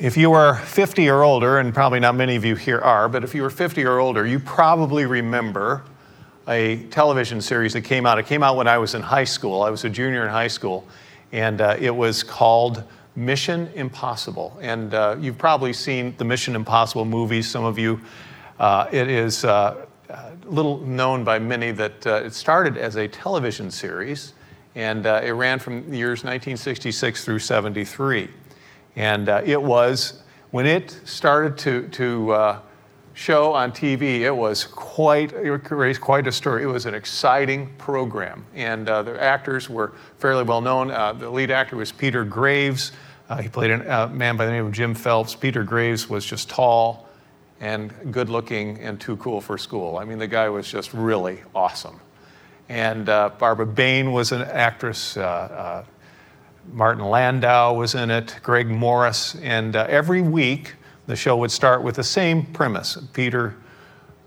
If you are 50 or older, and probably not many of you here are, but if you were 50 or older, you probably remember a television series that came out. It came out when I was in high school. I was a junior in high school, and uh, it was called Mission Impossible. And uh, you've probably seen the Mission Impossible movies, some of you. Uh, it is uh, little known by many that uh, it started as a television series, and uh, it ran from the years 1966 through 73. And uh, it was, when it started to, to show on TV, it was quite, it raised quite a story. It was an exciting program. And uh, the actors were fairly well known. Uh, the lead actor was Peter Graves. Uh, he played a uh, man by the name of Jim Phelps. Peter Graves was just tall and good looking and too cool for school. I mean, the guy was just really awesome. And uh, Barbara Bain was an actress. Uh, Martin Landau was in it, Greg Morris. And every week, the show would start with the same premise. Peter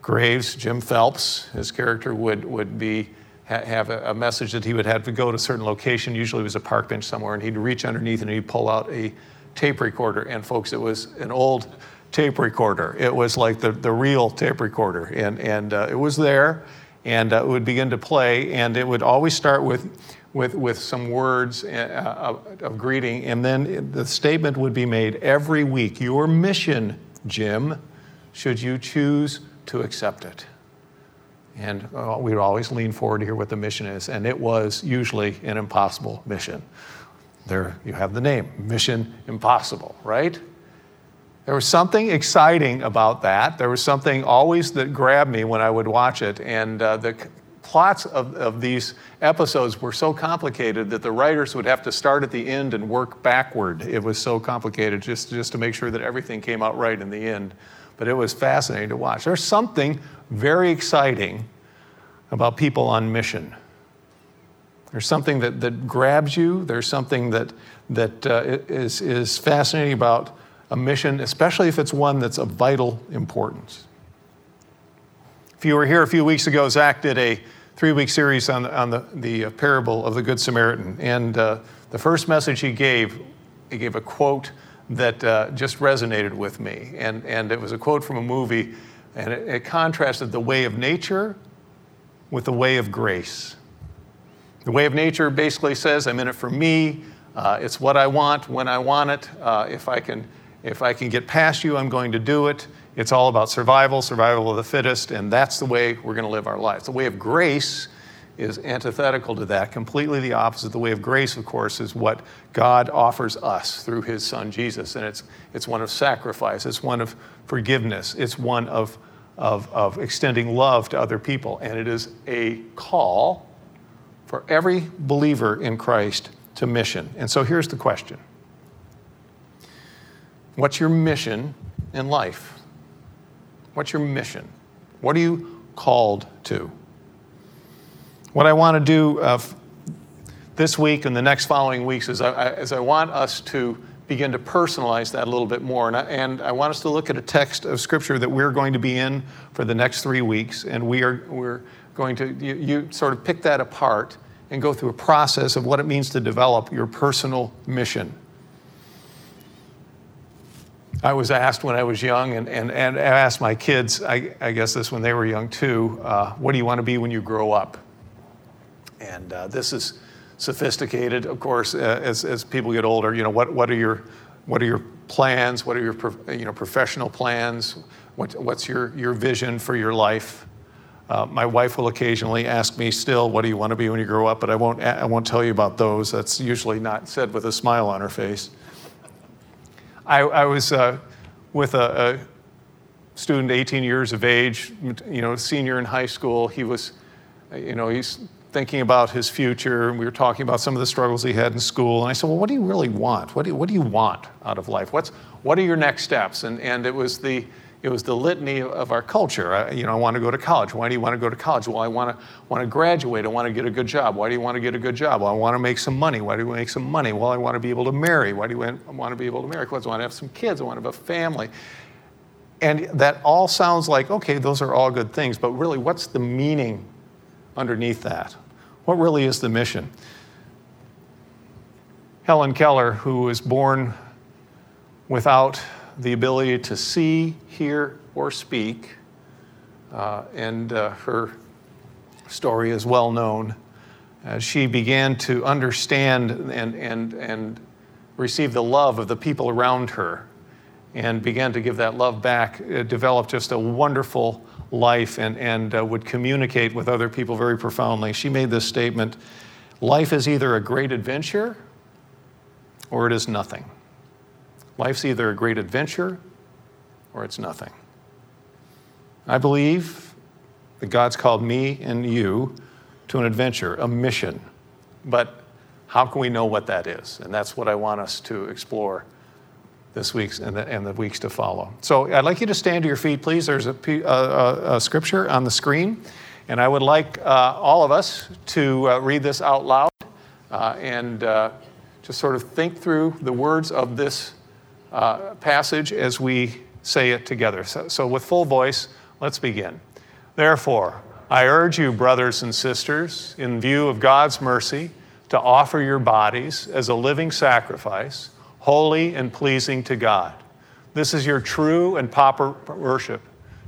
Graves, Jim Phelps, his character would, would be, ha- have a, a, message that he would have to go to a certain location. Usually it was a park bench somewhere, and he'd reach underneath and he'd pull out a tape recorder. And folks, it was an old tape recorder. It was like the, the real tape recorder. And, and uh, it was there, and uh, it would begin to play, and it would always start with with, with some words uh, of, of greeting, and then the statement would be made every week Your mission, Jim, should you choose to accept it. And uh, we'd always lean forward to hear what the mission is, and it was usually an impossible mission. There you have the name, Mission Impossible, right? There was something exciting about that. There was something always that grabbed me when I would watch it, and uh, the plots of, of these episodes were so complicated that the writers would have to start at the end and work backward. It was so complicated just, just to make sure that everything came out right in the end. But it was fascinating to watch. There's something very exciting about people on mission. There's something that, that grabs you. There's something that, that uh, is, is fascinating about a mission, especially if it's one that's of vital importance. If you were here a few weeks ago, Zach did a three week series on, on the, the uh, parable of the Good Samaritan. And uh, the first message he gave, he gave a quote that uh, just resonated with me. And, and it was a quote from a movie, and it, it contrasted the way of nature with the way of grace. The way of nature basically says, I'm in it for me. Uh, it's what I want when I want it. Uh, if, I can, if I can get past you, I'm going to do it. It's all about survival, survival of the fittest, and that's the way we're going to live our lives. The way of grace is antithetical to that, completely the opposite. The way of grace, of course, is what God offers us through his son Jesus. And it's, it's one of sacrifice, it's one of forgiveness, it's one of, of, of extending love to other people. And it is a call for every believer in Christ to mission. And so here's the question What's your mission in life? What's your mission? What are you called to? What I want to do uh, this week and the next following weeks is I, is I want us to begin to personalize that a little bit more. And I, and I want us to look at a text of Scripture that we're going to be in for the next three weeks. And we are, we're going to, you, you sort of pick that apart and go through a process of what it means to develop your personal mission. I was asked when I was young, and, and, and I asked my kids, I, I guess this when they were young too, uh, what do you want to be when you grow up? And uh, this is sophisticated, of course, uh, as, as people get older. You know, what, what, are your, what are your plans? What are your you know, professional plans? What, what's your, your vision for your life? Uh, my wife will occasionally ask me still, what do you want to be when you grow up? But I won't, I won't tell you about those. That's usually not said with a smile on her face. I, I was uh, with a, a, student 18 years of age, you know, senior in high school. He was, you know, he's thinking about his future. And we were talking about some of the struggles he had in school. And I said, well, what do you really want? What do you, what do you want out of life? What's, what are your next steps? And, and it was the, it was the litany of our culture. I, you know, I want to go to college. Why do you want to go to college? Well, I want to want to graduate. I want to get a good job. Why do you want to get a good job? Well, I want to make some money. Why do you want to make some money? Well, I want to be able to marry. Why do you want to be able to marry? Because I want to have some kids. I want to have a family. And that all sounds like okay, those are all good things. But really, what's the meaning underneath that? What really is the mission? Helen Keller, who was born without the ability to see, hear, or speak. Uh, and uh, her story is well known. As she began to understand and, and, and receive the love of the people around her and began to give that love back, it developed just a wonderful life and, and uh, would communicate with other people very profoundly. She made this statement Life is either a great adventure or it is nothing. Life's either a great adventure or it's nothing. I believe that God's called me and you to an adventure, a mission. But how can we know what that is? And that's what I want us to explore this week and the, and the weeks to follow. So I'd like you to stand to your feet, please. There's a, a, a scripture on the screen, and I would like uh, all of us to uh, read this out loud uh, and uh, just sort of think through the words of this uh, passage as we say it together. So, so, with full voice, let's begin. Therefore, I urge you, brothers and sisters, in view of God's mercy, to offer your bodies as a living sacrifice holy and pleasing to God. This is your true and proper worship.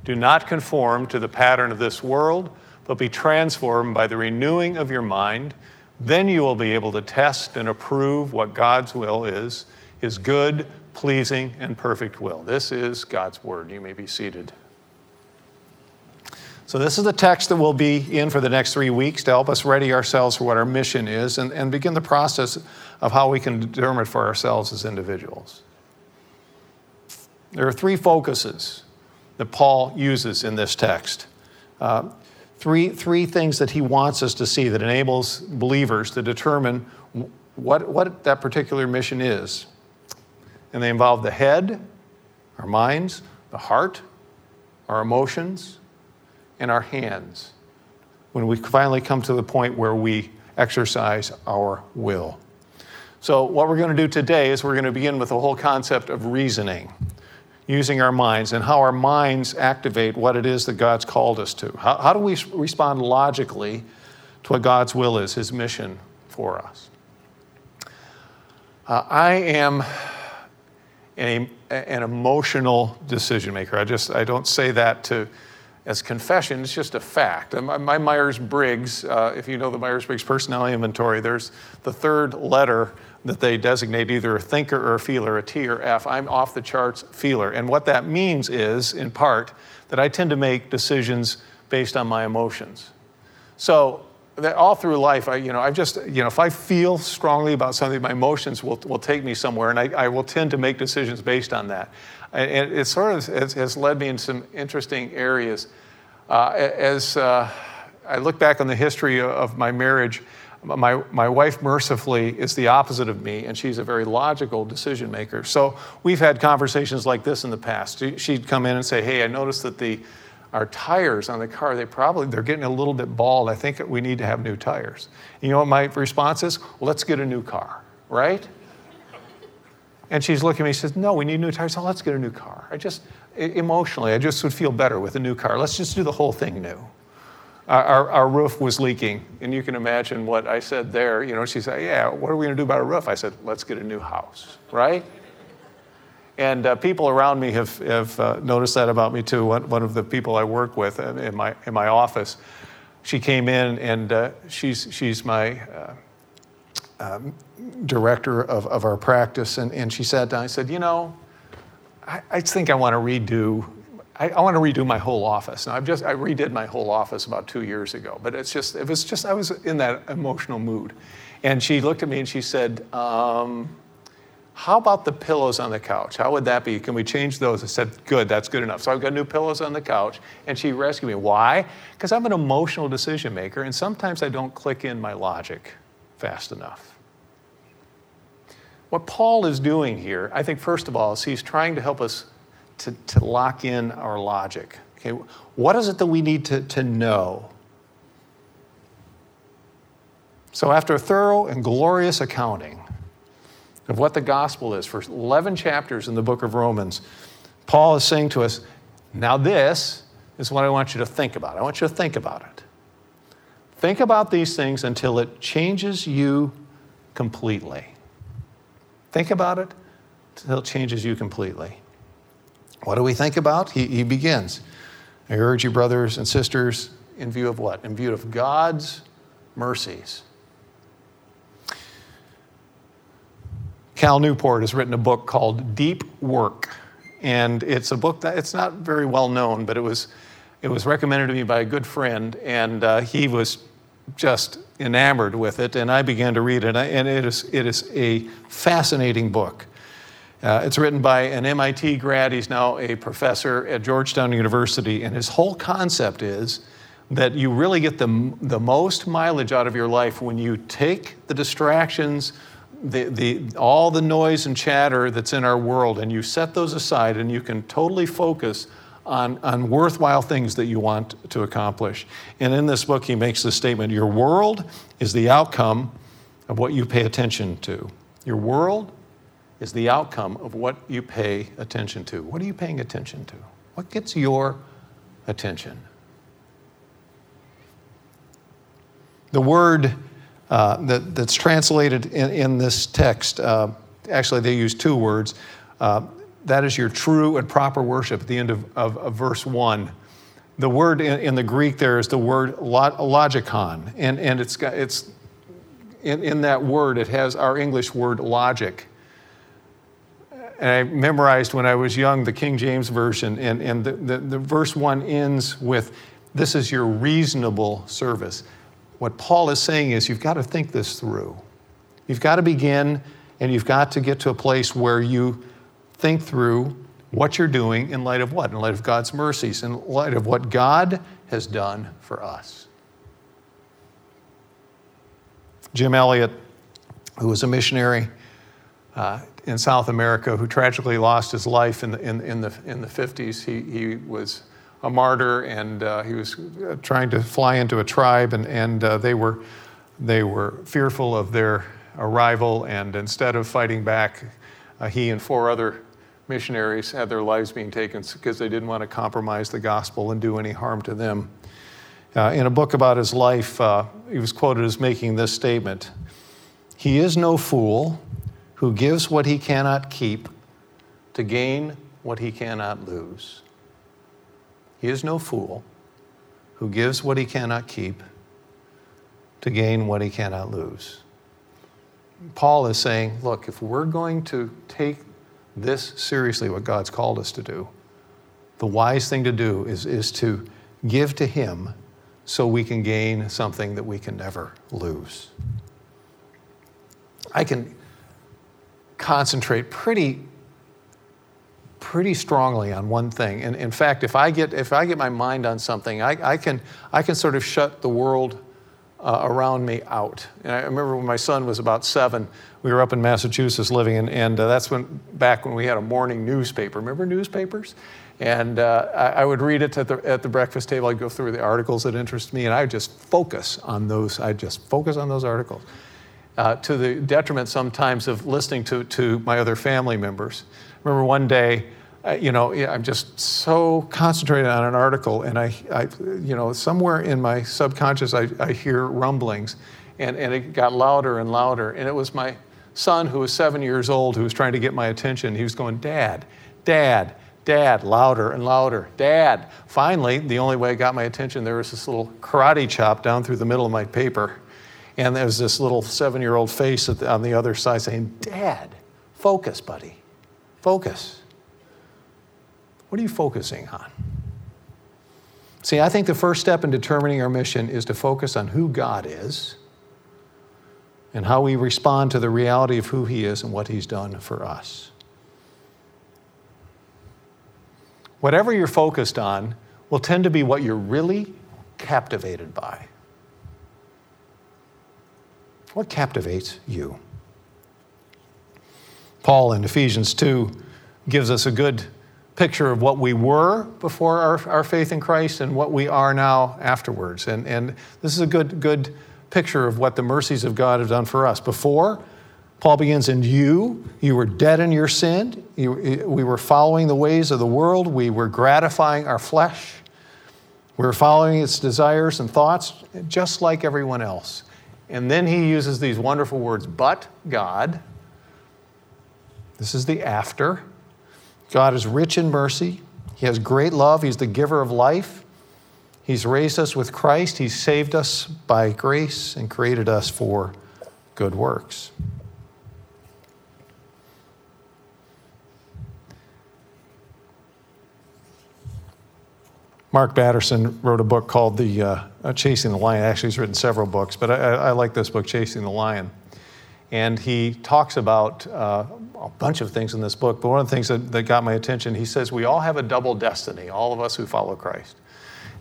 Do not conform to the pattern of this world, but be transformed by the renewing of your mind. Then you will be able to test and approve what God's will is, his good, pleasing, and perfect will. This is God's word. You may be seated. So, this is the text that we'll be in for the next three weeks to help us ready ourselves for what our mission is and, and begin the process of how we can determine for ourselves as individuals. There are three focuses that Paul uses in this text. Uh, three, three things that he wants us to see that enables believers to determine what, what that particular mission is. And they involve the head, our minds, the heart, our emotions, and our hands when we finally come to the point where we exercise our will. So, what we're going to do today is we're going to begin with the whole concept of reasoning, using our minds, and how our minds activate what it is that God's called us to. How, how do we respond logically to what God's will is, His mission for us? Uh, I am an, an emotional decision maker. I just I don't say that to as confession, it's just a fact. My, my Myers Briggs, uh, if you know the Myers Briggs personality inventory, there's the third letter that they designate either a thinker or a feeler, a T or F. I'm off the charts feeler. And what that means is, in part, that I tend to make decisions based on my emotions. So, that all through life, I, you know, I've just, you know, if I feel strongly about something, my emotions will, will take me somewhere, and I, I will tend to make decisions based on that. And it sort of has, has led me in some interesting areas. Uh, as uh, I look back on the history of my marriage, my, my wife mercifully is the opposite of me, and she's a very logical decision maker. So we've had conversations like this in the past. She'd come in and say, Hey, I noticed that the our tires on the car, they probably they're getting a little bit bald. I think we need to have new tires. You know what my response is? Let's get a new car, right? And she's looking at me, she says, No, we need new tires. So let's get a new car. I just, emotionally, I just would feel better with a new car. Let's just do the whole thing new. Our, our, our, roof was leaking, and you can imagine what I said there. You know, she said, Yeah, what are we going to do about a roof? I said, Let's get a new house, right? And uh, people around me have, have uh, noticed that about me too. One, one, of the people I work with in my, in my office, she came in and uh, she's, she's my uh, um, director of, of our practice, and, and she sat down and said, You know, I, I think I want to redo. I, I want to redo my whole office. Now I've just I redid my whole office about two years ago, but it's just it was just I was in that emotional mood, and she looked at me and she said, um, "How about the pillows on the couch? How would that be? Can we change those?" I said, "Good, that's good enough." So I've got new pillows on the couch, and she rescued me. Why? Because I'm an emotional decision maker, and sometimes I don't click in my logic fast enough. What Paul is doing here, I think, first of all, is he's trying to help us to, to lock in our logic. Okay, what is it that we need to, to know? So, after a thorough and glorious accounting of what the gospel is for 11 chapters in the book of Romans, Paul is saying to us, now this is what I want you to think about. I want you to think about it. Think about these things until it changes you completely. Think about it until it changes you completely. What do we think about? He, he begins. I urge you, brothers and sisters, in view of what? In view of God's mercies. Cal Newport has written a book called Deep Work. And it's a book that it's not very well known, but it was, it was recommended to me by a good friend, and uh, he was just enamored with it, and I began to read it, and it is, it is a fascinating book. Uh, it's written by an MIT grad. He's now a professor at Georgetown University, and his whole concept is that you really get the, the most mileage out of your life when you take the distractions, the, the, all the noise and chatter that's in our world, and you set those aside and you can totally focus on, on worthwhile things that you want to accomplish. And in this book, he makes the statement Your world is the outcome of what you pay attention to. Your world is the outcome of what you pay attention to. What are you paying attention to? What gets your attention? The word uh, that, that's translated in, in this text, uh, actually, they use two words. Uh, that is your true and proper worship at the end of, of, of verse 1. The word in, in, the Greek there is the word logikon, and, and it's, got, it's in, in that word, it has our English word logic and I memorized when I was young the King James Version, and, and the, the, the verse 1 ends with, This is your reasonable service. What Paul is saying is, you've got to think this through. You've got to begin, and you've got to get to a place where you think through what you're doing in light of what? In light of God's mercies, in light of what God has done for us. Jim Elliot, who was a missionary, uh, in South America who tragically lost his life in the, in, in the, in the 50s. He, he was a martyr and uh, he was uh, trying to fly into a tribe, and, and uh, they, were, they were fearful of their arrival. And instead of fighting back, uh, he and four other missionaries had their lives being taken because they didn't want to compromise the gospel and do any harm to them. Uh, in a book about his life, uh, he was quoted as making this statement He is no fool who gives what he cannot keep to gain what he cannot lose. He is no fool who gives what he cannot keep to gain what he cannot lose. Paul is saying, look, if we're going to take this seriously, what God's called us to do, the wise thing to do is, is to give to him so we can gain something that we can never lose. I can concentrate pretty pretty strongly on one thing. And in fact, if I get, if I get my mind on something, I, I, can, I can sort of shut the world uh, around me out. And I remember when my son was about seven, we were up in Massachusetts living, and, and uh, that's when, back when we had a morning newspaper. Remember newspapers? And uh, I, I, would read it at the, at the breakfast table. I'd go through the articles that interest me, and I would just focus on those. I'd just focus on those articles uh, to the detriment sometimes of listening to, to my other family members. Remember one day, uh, you know, I'm just so concentrated on an article, and I, I you know, somewhere in my subconscious, I, I hear rumblings, and, and it got louder and louder. And it was my son, who was seven years old, who was trying to get my attention. He was going, Dad, Dad, Dad, louder and louder, Dad. Finally, the only way it got my attention, there was this little karate chop down through the middle of my paper. And there's this little seven year old face on the other side saying, Dad, focus, buddy. Focus. What are you focusing on? See, I think the first step in determining our mission is to focus on who God is and how we respond to the reality of who He is and what He's done for us. Whatever you're focused on will tend to be what you're really captivated by. What captivates you? Paul in Ephesians 2 gives us a good picture of what we were before our, our faith in Christ and what we are now afterwards. And, and this is a good, good picture of what the mercies of God have done for us. Before, Paul begins in you, you were dead in your sin. You, we were following the ways of the world. We were gratifying our flesh. We were following its desires and thoughts just like everyone else. And then he uses these wonderful words, but God. This is the after. God is rich in mercy. He has great love. He's the giver of life. He's raised us with Christ. He's saved us by grace and created us for good works. Mark Batterson wrote a book called The uh, Chasing the Lion. Actually, he's written several books, but I, I, like this book, Chasing the Lion. And he talks about uh, a bunch of things in this book, but one of the things that, that got my attention, he says, We all have a double destiny, all of us who follow Christ.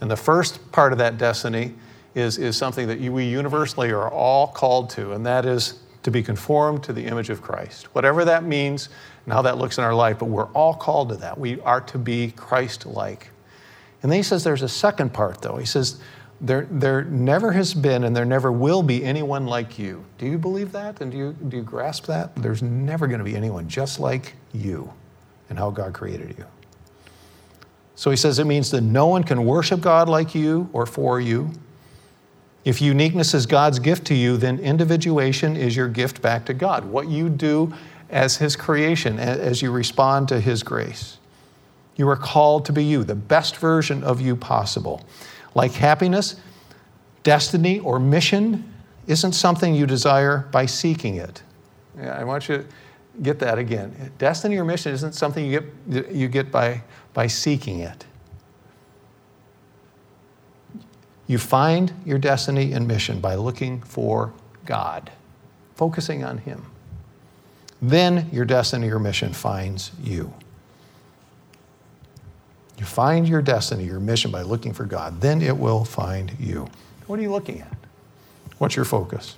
And the first part of that destiny is, is something that we universally are all called to, and that is to be conformed to the image of Christ. Whatever that means and how that looks in our life, but we're all called to that. We are to be Christ like. And then he says there's a second part, though. He says, there, there never has been and there never will be anyone like you. Do you believe that? And do you, do you grasp that? There's never going to be anyone just like you and how God created you. So he says it means that no one can worship God like you or for you. If uniqueness is God's gift to you, then individuation is your gift back to God. What you do as His creation, as you respond to His grace. You are called to be you, the best version of you possible. Like happiness, destiny, or mission isn't something you desire by seeking it. Yeah, I want you to get that again. Destiny or mission isn't something you get, you get by, by seeking it. You find your destiny and mission by looking for God, focusing on Him. Then your destiny or mission finds you. You find your destiny, your mission by looking for God, then it will find you. What are you looking at? What's your focus?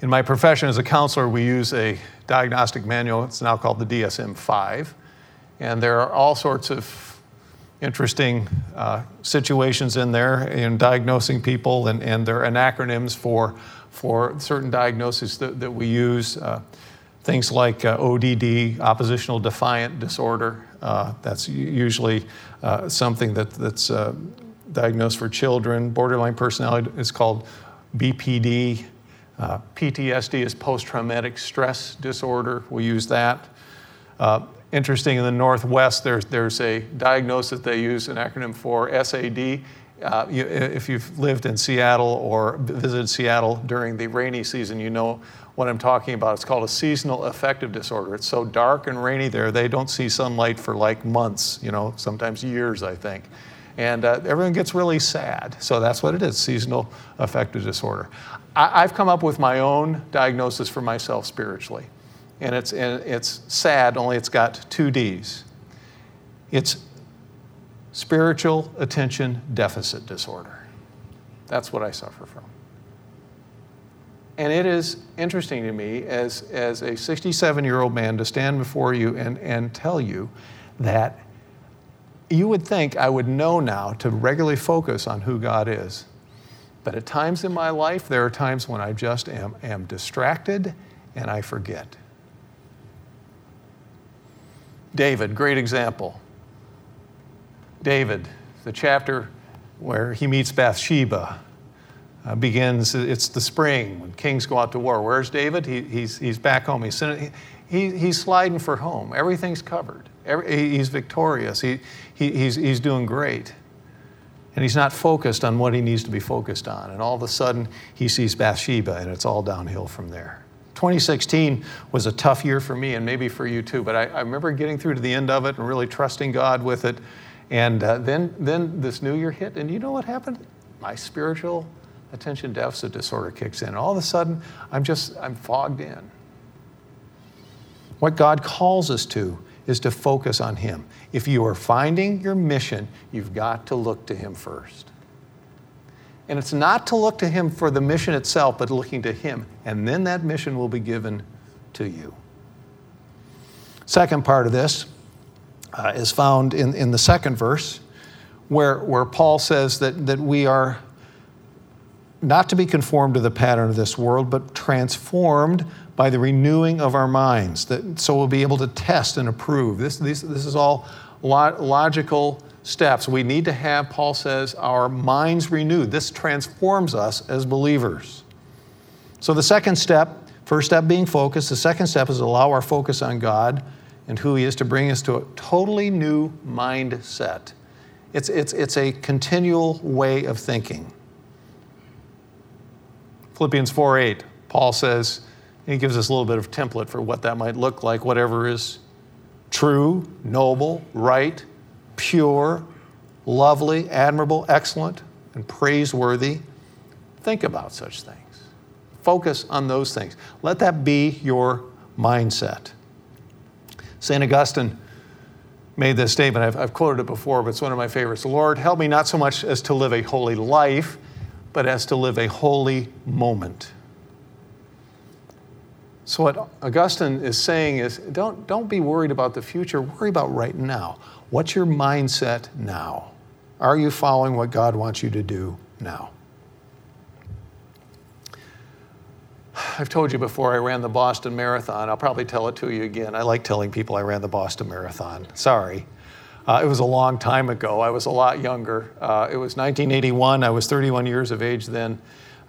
In my profession as a counselor, we use a diagnostic manual. It's now called the DSM 5. And there are all sorts of interesting uh, situations in there in diagnosing people, and, and there are acronyms for, for certain diagnoses that, that we use. Uh, Things like uh, ODD, oppositional defiant disorder, uh, that's usually uh, something that, that's uh, diagnosed for children. Borderline personality is called BPD. Uh, PTSD is post traumatic stress disorder. We use that. Uh, interesting, in the Northwest, there's, there's a diagnosis that they use an acronym for SAD. Uh, you, if you've lived in Seattle or visited Seattle during the rainy season, you know what I'm talking about. It's called a seasonal affective disorder. It's so dark and rainy there, they don't see sunlight for like months, you know, sometimes years, I think. And uh, everyone gets really sad. So that's what it is seasonal affective disorder. I, have come up with my own diagnosis for myself spiritually. And it's, and it's sad, only it's got two D's. It's spiritual attention deficit disorder. That's what I suffer from. And it is interesting to me as, as a 67 year old man to stand before you and, and tell you that you would think I would know now to regularly focus on who God is. But at times in my life, there are times when I just am, am distracted and I forget. David, great example. David, the chapter where he meets Bathsheba, uh, begins, it's the spring when kings go out to war. Where's David? He, he's, he's back home. He's, he, he's sliding for home. Everything's covered. Every, he's victorious. He, he, he's, he's doing great. And he's not focused on what he needs to be focused on. And all of a sudden, he sees Bathsheba, and it's all downhill from there. 2016 was a tough year for me, and maybe for you too, but I, I remember getting through to the end of it and really trusting God with it. And uh, then, then this new year hit, and you know what happened? My spiritual attention deficit disorder kicks in. And all of a sudden, I'm just, I'm fogged in. What God calls us to is to focus on Him. If you are finding your mission, you've got to look to Him first. And it's not to look to Him for the mission itself, but looking to Him. And then that mission will be given to you. Second part of this uh, is found in, in the second verse, where, where Paul says that, that we are not to be conformed to the pattern of this world, but transformed by the renewing of our minds, that, so we'll be able to test and approve. This, this, this is all logical steps. We need to have, Paul says, our minds renewed. This transforms us as believers. So the second step, first step being focus, the second step is allow our focus on God and who He is to bring us to a totally new mindset. It's, it's, it's a continual way of thinking. Philippians 4 8, Paul says, he gives us a little bit of template for what that might look like, whatever is true, noble, right, pure, lovely, admirable, excellent, and praiseworthy. Think about such things. Focus on those things. Let that be your mindset. St. Augustine made this statement. I've, I've, quoted it before, but it's one of my favorites. Lord, help me not so much as to live a holy life, but as to live a holy moment. So, what Augustine is saying is don't, don't be worried about the future, worry about right now. What's your mindset now? Are you following what God wants you to do now? I've told you before I ran the Boston Marathon. I'll probably tell it to you again. I like telling people I ran the Boston Marathon. Sorry. Uh, it was a long time ago. I was a lot younger. Uh, it was 1981. I was 31 years of age then.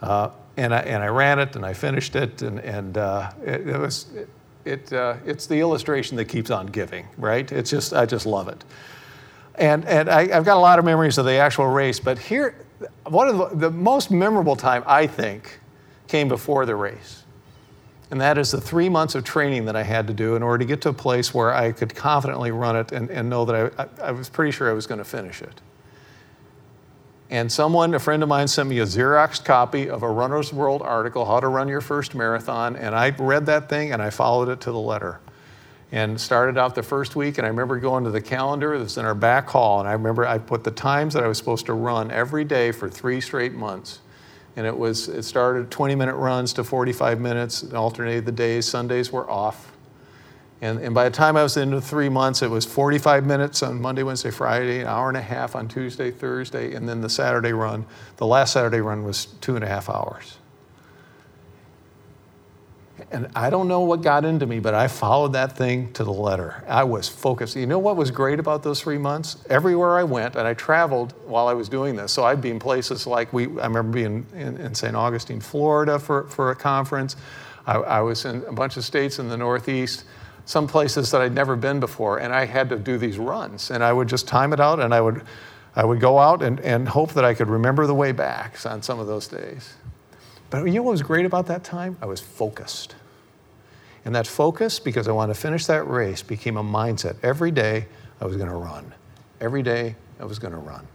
Uh, and, I, and I ran it and I finished it. And, and uh, it, it, was, it, uh, it's the illustration that keeps on giving, right? It's just, I just love it. And, and I, have got a lot of memories of the actual race, but here, one of the, the most memorable time, I think, came before the race. And that is the three months of training that I had to do in order to get to a place where I could confidently run it and, and know that I, I was pretty sure I was going to finish it. And someone, a friend of mine, sent me a Xerox copy of a Runner's World article, How to Run Your First Marathon. And I read that thing and I followed it to the letter. And started out the first week, and I remember going to the calendar that's in our back hall. And I remember I put the times that I was supposed to run every day for three straight months and it was it started 20 minute runs to 45 minutes and alternated the days. Sundays were off. And, and by the time i was into three months it was 45 minutes on monday wednesday friday an hour and a half on tuesday thursday and then the saturday run. The last saturday run was two and a half hours and I don't know what got into me, but I followed that thing to the letter. I was focused. You know what was great about those three months? Everywhere I went, and I traveled while I was doing this. So I'd be in places like we, I remember being in, in St. Augustine, Florida for, for a conference. I, I was in a bunch of states in the Northeast, some places that I'd never been before, and I had to do these runs. And I would just time it out, and I would, I would go out and, and hope that I could remember the way back on some of those days. But you know what was great about that time? I was focused. And that focus, because I wanted to finish that race, became a mindset. Every day I was going to run. Every day I was going to run.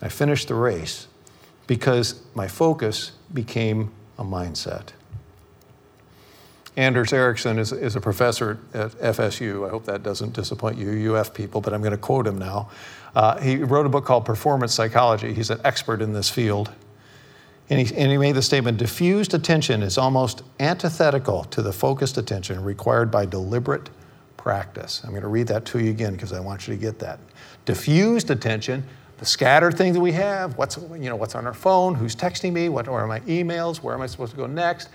I finished the race because my focus became a mindset. Anders Ericsson is, is a professor at FSU. I hope that doesn't disappoint you, UF people, but I'm going to quote him now. Uh, he wrote a book called Performance Psychology. He's an expert in this field. And he, and he made the statement diffused attention is almost antithetical to the focused attention required by deliberate practice. I'm going to read that to you again because I want you to get that. Diffused attention, the scattered things that we have, what's, you know, what's on our phone, who's texting me, what are my emails, where am I supposed to go next,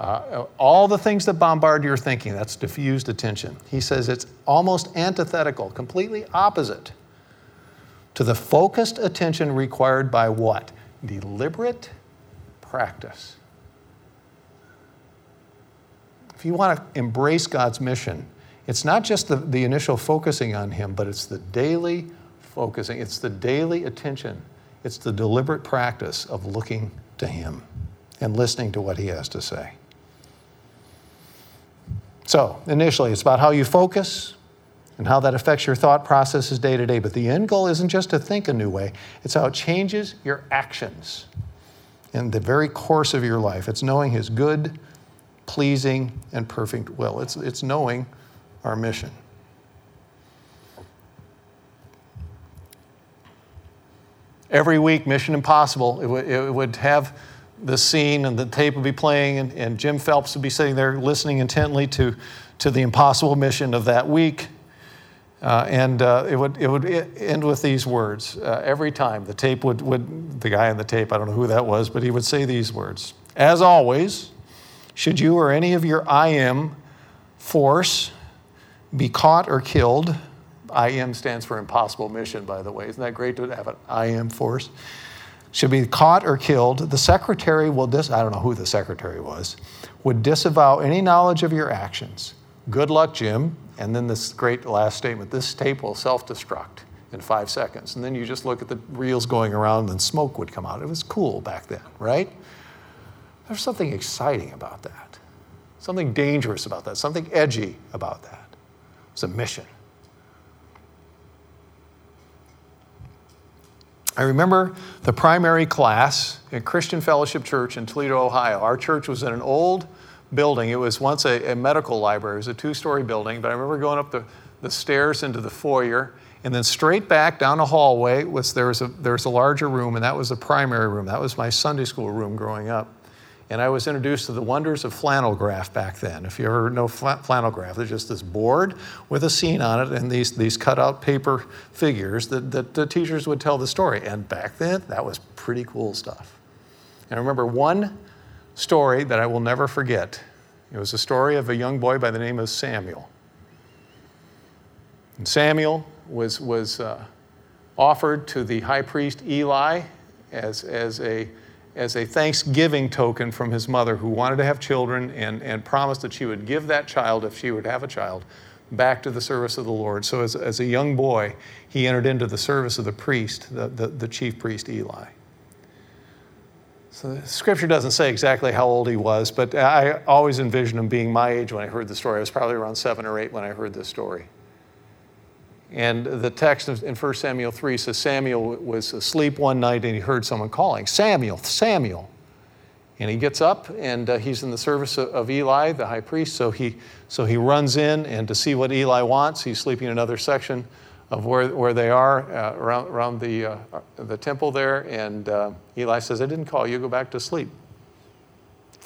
uh, all the things that bombard your thinking, that's diffused attention. He says it's almost antithetical, completely opposite to the focused attention required by what? Deliberate practice. If you want to embrace God's mission, it's not just the, the initial focusing on Him, but it's the daily focusing, it's the daily attention, it's the deliberate practice of looking to Him and listening to what He has to say. So, initially, it's about how you focus, and how that affects your thought processes day to day. But the end goal isn't just to think a new way, it's how it changes your actions in the very course of your life. It's knowing His good, pleasing, and perfect will. It's, it's knowing our mission. Every week, Mission Impossible, it, w- it would have the scene and the tape would be playing, and, and Jim Phelps would be sitting there listening intently to, to the impossible mission of that week. Uh, and uh, it, would, it would end with these words uh, every time. The tape would, would, the guy on the tape, I don't know who that was, but he would say these words As always, should you or any of your IM force be caught or killed, IM stands for impossible mission, by the way. Isn't that great to have an IM force? should be caught or killed, the secretary will dis I don't know who the secretary was, would disavow any knowledge of your actions. Good luck, Jim. And then this great last statement this tape will self destruct in five seconds. And then you just look at the reels going around and smoke would come out. It was cool back then, right? There's something exciting about that, something dangerous about that, something edgy about that. It's a mission. I remember the primary class at Christian Fellowship Church in Toledo, Ohio. Our church was in an old building. It was once a, a medical library. It was a two story building, but I remember going up the, the stairs into the foyer and then straight back down a hallway was there was a there was a larger room and that was the primary room that was my sunday school room growing up and I was introduced to the wonders of flannel graph back then. If you ever know flannel graph, there's just this board with a scene on it and these, these cut out paper figures that, that the teachers would tell the story. And back then, that was pretty cool stuff. And I remember one story that I will never forget. It was a story of a young boy by the name of Samuel. And Samuel was, was uh, offered to the high priest Eli as, as a as a thanksgiving token from his mother who wanted to have children and, and promised that she would give that child, if she would have a child, back to the service of the Lord. So as, as a young boy, he entered into the service of the priest, the, the, the chief priest Eli. So scripture doesn't say exactly how old he was, but I always envisioned him being my age when I heard the story. I was probably around seven or eight when I heard this story. And the text in 1 Samuel 3 says Samuel was asleep one night and he heard someone calling, Samuel, Samuel. And he gets up and uh, he's in the service of Eli, the high priest. So he, so he runs in and to see what Eli wants, he's sleeping in another section of where, where they are uh, around, around the, uh, the temple there. And uh, Eli says, I didn't call you, go back to sleep.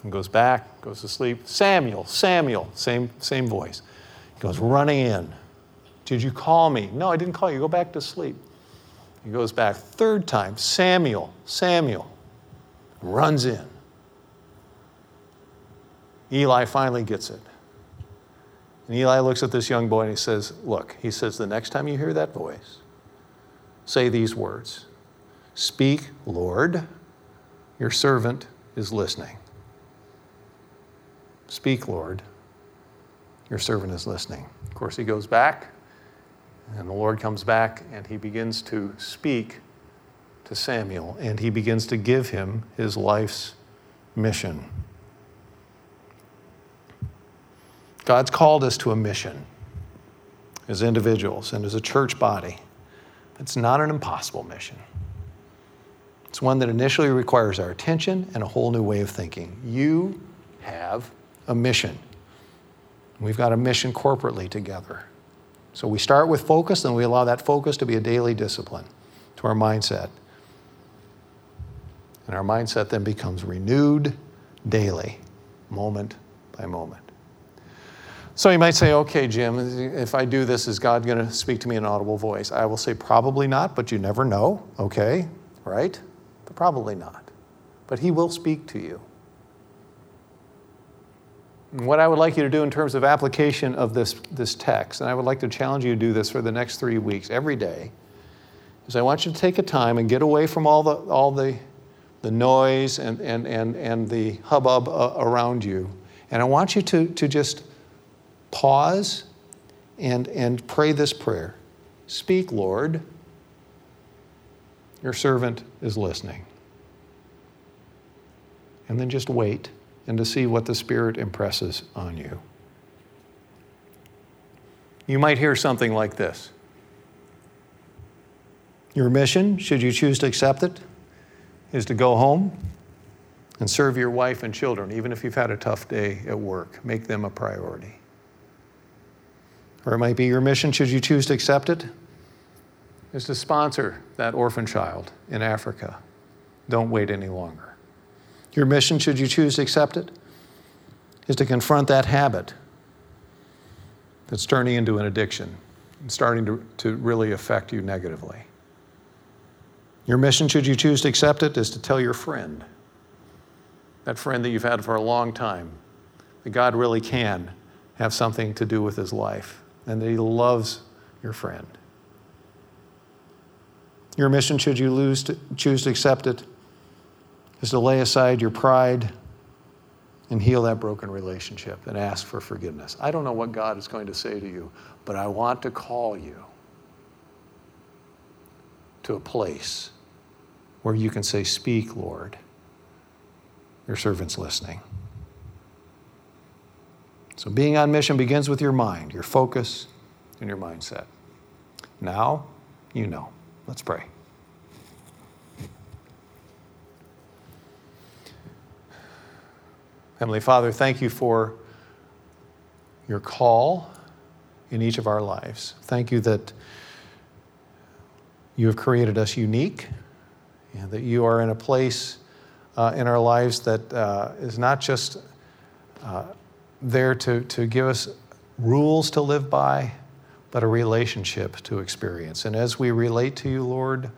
And goes back, goes to sleep. Samuel, Samuel, same, same voice. He goes running in. Did you call me? No, I didn't call you. Go back to sleep. He goes back third time. Samuel, Samuel runs in. Eli finally gets it. And Eli looks at this young boy and he says, Look, he says, the next time you hear that voice, say these words Speak, Lord, your servant is listening. Speak, Lord, your servant is listening. Of course, he goes back and the Lord comes back and he begins to speak to Samuel and he begins to give him his life's mission. God's called us to a mission as individuals and as a church body. It's not an impossible mission. It's one that initially requires our attention and a whole new way of thinking. You have a mission. We've got a mission corporately together. So we start with focus and we allow that focus to be a daily discipline to our mindset. And our mindset then becomes renewed daily, moment by moment. So you might say, okay, Jim, if I do this, is God going to speak to me in an audible voice? I will say, probably not, but you never know, okay, right? But probably not. But He will speak to you. What I would like you to do in terms of application of this, this text, and I would like to challenge you to do this for the next three weeks, every day, is I want you to take a time and get away from all the, all the, the noise and, and, and, and the hubbub uh, around you. And I want you to, to just pause and, and pray this prayer Speak, Lord. Your servant is listening. And then just wait and to see what the Spirit impresses on you. You might hear something like this Your mission, should you choose to accept it, is to go home and serve your wife and children, even if you've had a tough day at work. Make them a priority. Or it might be your mission, should you choose to accept it, is to sponsor that orphan child in Africa. Don't wait any longer. Your mission, should you choose to accept it, is to confront that habit that's turning into an addiction and starting to, to really affect you negatively. Your mission, should you choose to accept it, is to tell your friend, that friend that you've had for a long time, that God really can have something to do with his life and that he loves your friend. Your mission, should you lose to, choose to accept it, is to lay aside your pride and heal that broken relationship and ask for forgiveness. I don't know what God is going to say to you, but I want to call you to a place where you can say, Speak, Lord. Your servant's listening. So, being on mission begins with your mind, your focus, and your mindset. Now, you know. Let's pray. Heavenly Father, thank you for your call in each of our lives. Thank you that you have created us unique and that you are in a place uh, in our lives that uh, is not just uh, there to, to give us rules to live by, but a relationship to experience. And as we relate to you, Lord,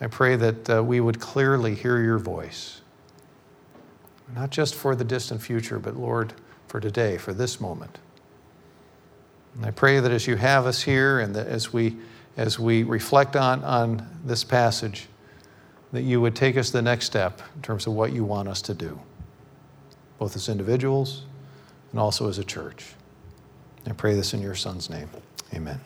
I pray that uh, we would clearly hear your voice, not just for the distant future, but Lord, for today, for this moment. And I pray that as you have us here and that as we, as we reflect on, on this passage, that you would take us the next step in terms of what you want us to do, both as individuals and also as a church. I pray this in your Son's name. Amen.